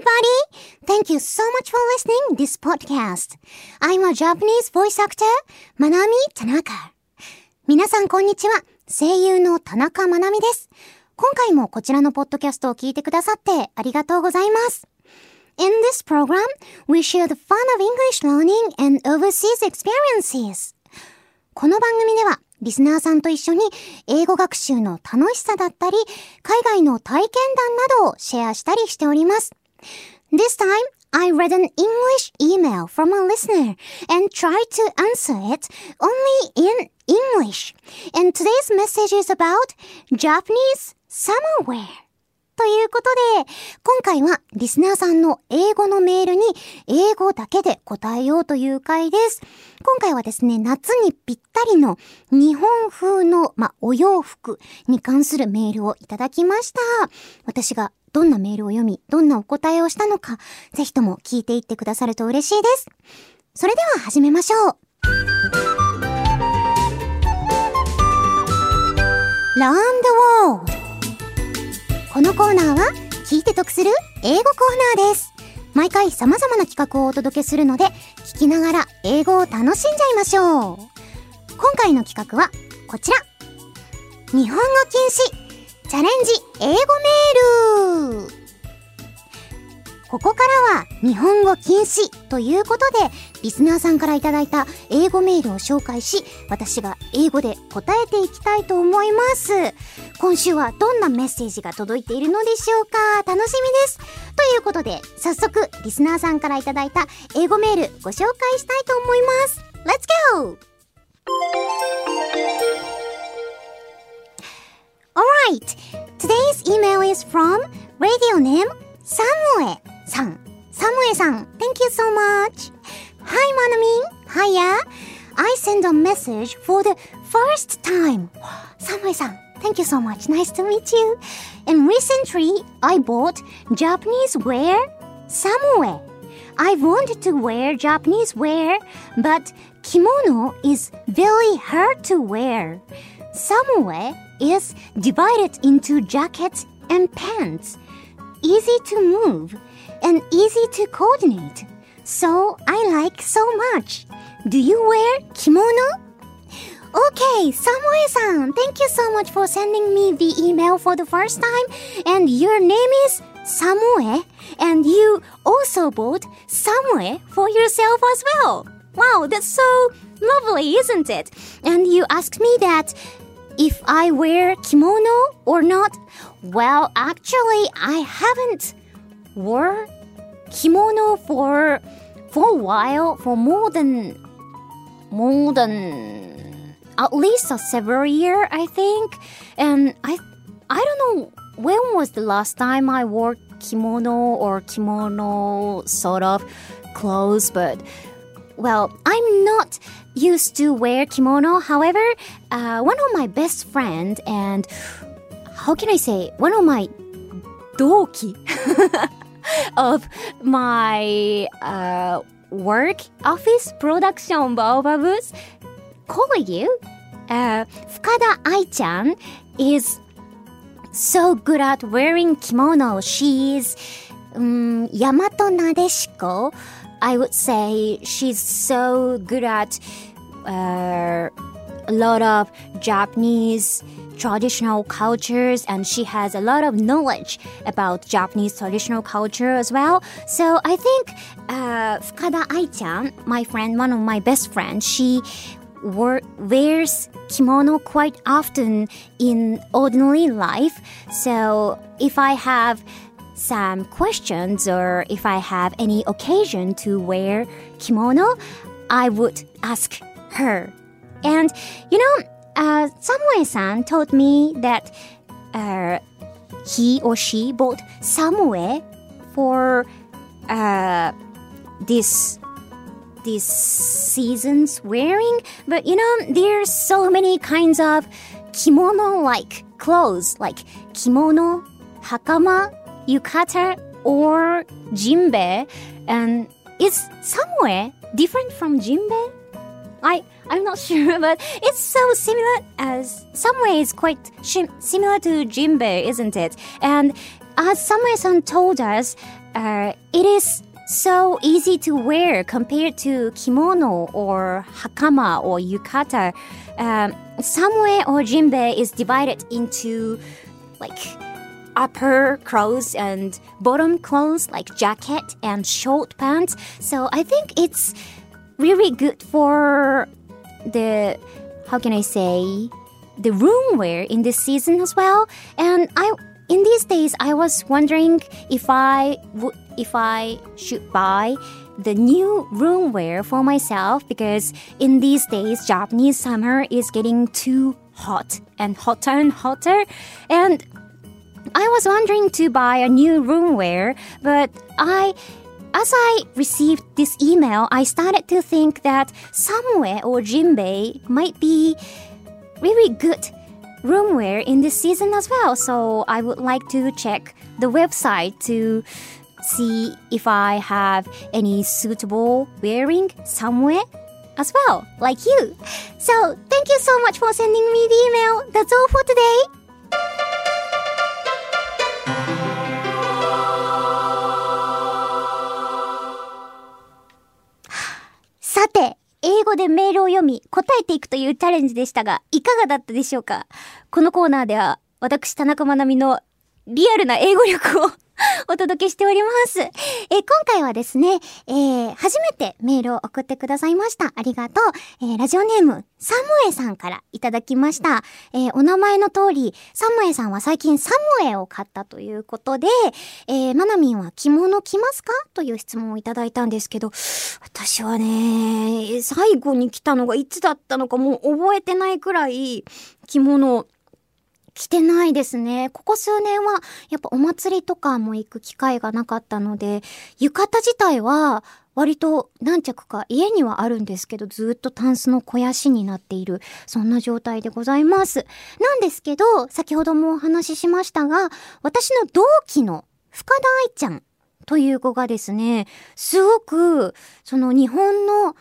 everybody! Thank you so much for listening this podcast. I'm a Japanese voice actor, Manami Tanaka. 皆さんこんにちは。声優の田中まなみです。今回もこちらのポッドキャストを聞いてくださってありがとうございます。In this program, we share the fun of English learning and overseas experiences. この番組ではリスナーさんと一緒に英語学習の楽しさだったり、海外の体験談などをシェアしたりしております。This time, I read an English email from a listener and tried to answer it only in English. And today's message is about Japanese summer wear. ということで、今回はリスナーさんの英語のメールに英語だけで答えようという回です。今回はですね、夏にぴったりの日本風の、ま、お洋服に関するメールをいただきました。私がどんなメールを読み、どんなお答えをしたのか、ぜひとも聞いていってくださると嬉しいです。それでは始めましょう。Round the World このコーナーは聞いて得する英語コーナーです。毎回様々な企画をお届けするので、聞きながら英語を楽しんじゃいましょう。今回の企画はこちら。日本語禁止チャレンジ英語メールここからは日本語禁止ということで、リスナーさんからいただいた英語メールを紹介し、私が英語で答えていきたいと思います。今週はどんなメッセージが届いているのでしょうか？楽しみです。ということで、早速、リスナーさんからいただいた英語メールご紹介したいと思います。Let's go! right. Today's email is from radio name Samue San. Samue San, thank you so much. Hi, Manamin. Hiya. I send a message for the first time. Samue San, thank you so much. Nice to meet you. And recently, I bought Japanese wear Samue, I wanted to wear Japanese wear, but kimono is very hard to wear. Samue is divided into jackets and pants. Easy to move and easy to coordinate. So I like so much. Do you wear kimono? Okay, Samuel-san, thank you so much for sending me the email for the first time. And your name is Samue, and you also bought Samue for yourself as well. Wow, that's so lovely, isn't it? And you asked me that if I wear kimono or not. Well, actually, I haven't wore kimono for for a while, for more than more than at least a several year, I think. And I I don't know when was the last time I wore kimono or kimono sort of clothes, but well, I'm not used to wear kimono. However, uh, one of my best friend and how can I say one of my doki of my uh, work office production Baobab's colleague, uh, Fukada Ai-chan, is so good at wearing kimono. She's um, Yamato Nadeshiko. I would say she's so good at uh, a lot of Japanese traditional cultures and she has a lot of knowledge about Japanese traditional culture as well. So I think uh, Fukada Ai-chan, my friend, one of my best friends, she wears kimono quite often in ordinary life. So if I have some questions or if I have any occasion to wear kimono, I would ask her. And you know, uh, Samue-san told me that uh, he or she bought Samue for uh, this this season's wearing. But you know, there's so many kinds of kimono-like clothes, like kimono, hakama, yukata, or jinbe, and it's somewhere different from jinbe. I I'm not sure, but it's so similar as some ways quite similar to Jinbei, isn't it? And as Samuel-san told us, uh, it is so easy to wear compared to kimono or hakama or yukata. Um, Samue or jinbei is divided into like upper clothes and bottom clothes like jacket and short pants. So I think it's really good for the how can I say the room wear in this season as well. And I in these days I was wondering if I would if I should buy the new room wear for myself because in these days Japanese summer is getting too hot and hotter and hotter and I was wondering to buy a new roomware, but I as I received this email, I started to think that Samue or Jinbei might be really good roomware in this season as well. So I would like to check the website to see if I have any suitable wearing somewhere as well, like you. So thank you so much for sending me the email. That's all for today. 英語でメールを読み、答えていくというチャレンジでしたが、いかがだったでしょうか？このコーナーでは、私、田中まなみのリアルな英語力を お届けしております。えー、今回はですね、えー、初めてメールを送ってくださいました。ありがとう。えー、ラジオネーム、サムエさんからいただきました。えー、お名前の通り、サムエさんは最近サムエを買ったということで、えー、マナミンは着物着ますか？という質問をいただいたんですけど、私はね、最後に来たのがいつだったのかもう覚えてないくらい着物着てないですね。ここ数年はやっぱお祭りとかも行く機会がなかったので、浴衣自体は割と何着か家にはあるんですけど、ずっとタンスの肥やしになっている、そんな状態でございます。なんですけど、先ほどもお話ししましたが、私の同期の深田愛ちゃんという子がですね、すごく、その日本の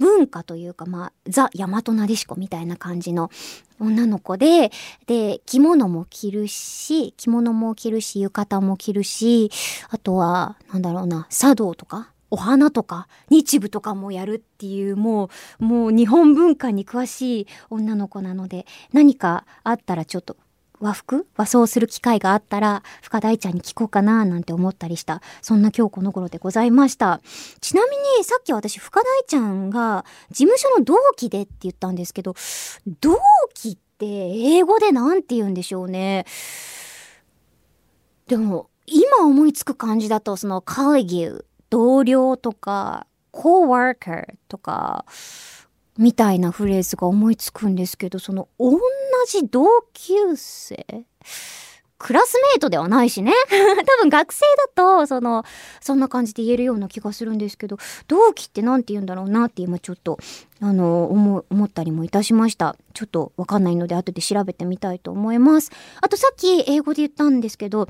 文化というか、まあ、ザ・大和なでしこみたいな感じの女の子で、で、着物も着るし、着物も着るし、浴衣も着るし、あとは、なんだろうな、茶道とか、お花とか、日舞とかもやるっていう、もう、もう日本文化に詳しい女の子なので、何かあったらちょっと和服？和装する機会があったら、深大ちゃんに聞こうかななんて思ったりした、そんな今日この頃でございました。ちなみに、さっき私、深大ちゃんが、事務所の同期でって言ったんですけど、同期って英語でなんて言うんでしょうね。でも、今思いつく感じだと、その、カレギュ、同僚とか、コーワーカーとか、みたいなフレーズが思いつくんですけど、その同じ同級生クラスメートではないしね。多分学生だと、その、そんな感じで言えるような気がするんですけど、同期って何て言うんだろうなって今ちょっと、あの、思、思ったりもいたしました。ちょっとわかんないので後で調べてみたいと思います。あとさっき英語で言ったんですけど、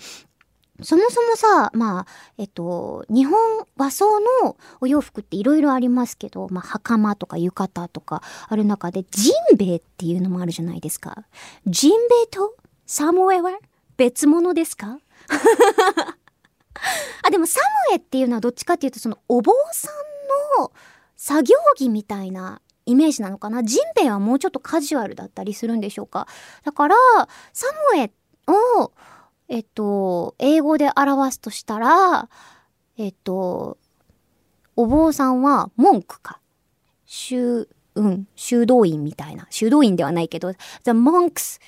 そもそもさ、まあ、えっと、日本和装のお洋服っていろいろありますけど、まあ、袴とか浴衣とかある中で、ジンベエっていうのもあるじゃないですか。ジンベエとサムエは別物ですか？あ、でもサムエっていうのはどっちかっていうと、そのお坊さんの作業着みたいなイメージなのかな？ジンベエはもうちょっとカジュアルだったりするんでしょうか？だから、サムエを、えっと、英語で表すとしたら、えっと、お坊さんは文句か。修、うん、修道院みたいな。修道院ではないけど、the monks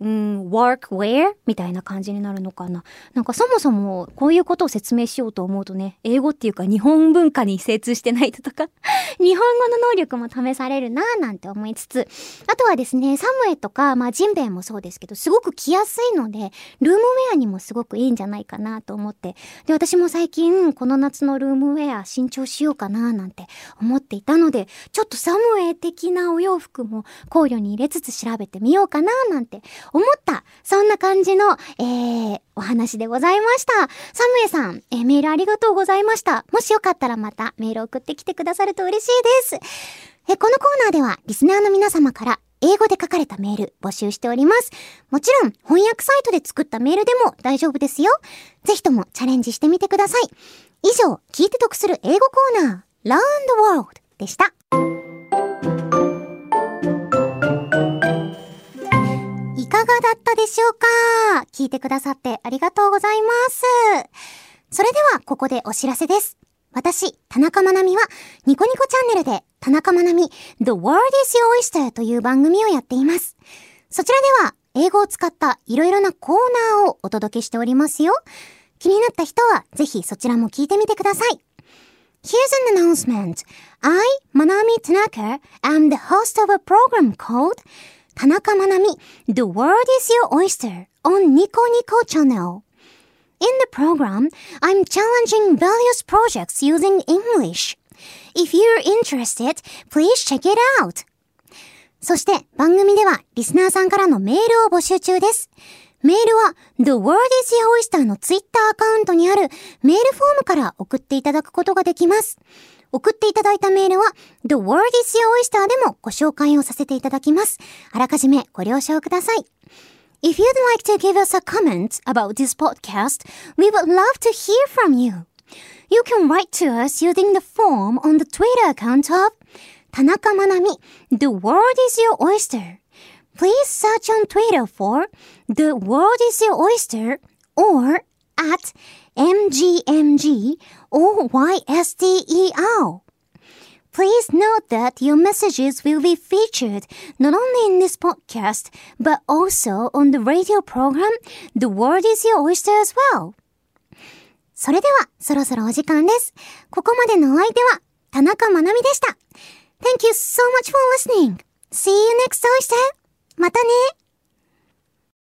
うん、workwear みたいな感じになるのかな。なんかそもそもこういうことを説明しようと思うとね、英語っていうか日本文化に精通してないととか、日本語の能力も試されるなぁなんて思いつつ、あとはですね、サムエとか、まあジンベエもそうですけど、すごく着やすいので、ルームウェアにもすごくいいんじゃないかなと思って、で、私も最近この夏のルームウェア新調しようかななんて思っていたので、ちょっとサムエ的なお洋服も考慮に入れつつ調べてみようかななんて思った、そんな感じの、えー、お話でございました。サムエさん、えー、メールありがとうございました。もしよかったらまたメール送ってきてくださると嬉しいです。えこのコーナーでは、リスナーの皆様から英語で書かれたメール募集しております。もちろん翻訳サイトで作ったメールでも大丈夫ですよ。ぜひともチャレンジしてみてください。以上、聞いて得する英語コーナー、Learn the World でした。でしょうか？聞いてくださってありがとうございます。それでは、ここでお知らせです。私、田中まなみは、ニコニコチャンネルで、田中まなみ、The World is Your Oyster という番組をやっています。そちらでは、英語を使ったいろいろなコーナーをお届けしておりますよ。気になった人は、ぜひそちらも聞いてみてください。Here's an announcement. I, Manami Tanaka, am the host of a program called 田中まなみ The World is Your Oyster on Nico Nico Channel. In the program, I'm challenging various projects using English. If you're interested, please check it out. そして番組ではリスナーさんからのメールを募集中です。メールは The World is Your Oyster のツイッターアカウントにあるメールフォームから送っていただくことができます。送っていただいたメールは The World is Your Oyster でもご紹介をさせていただきます。あらかじめご了承ください。If you'd like to give us a comment about this podcast, we would love to hear from you. You can write to us using the form on the Twitter account of Tanaka Manami, The World is Your Oyster. Please search on Twitter for The World is Your Oyster or at MGMG O-Y-S-T-E-R. Please note that your messages will be featured not only in this podcast, but also on the radio program The World is Your Oyster as well. それでは、そろそろお時間です。ここまでのお相手は、田中まなみでした。Thank you so much for listening. See you next Oyster. またね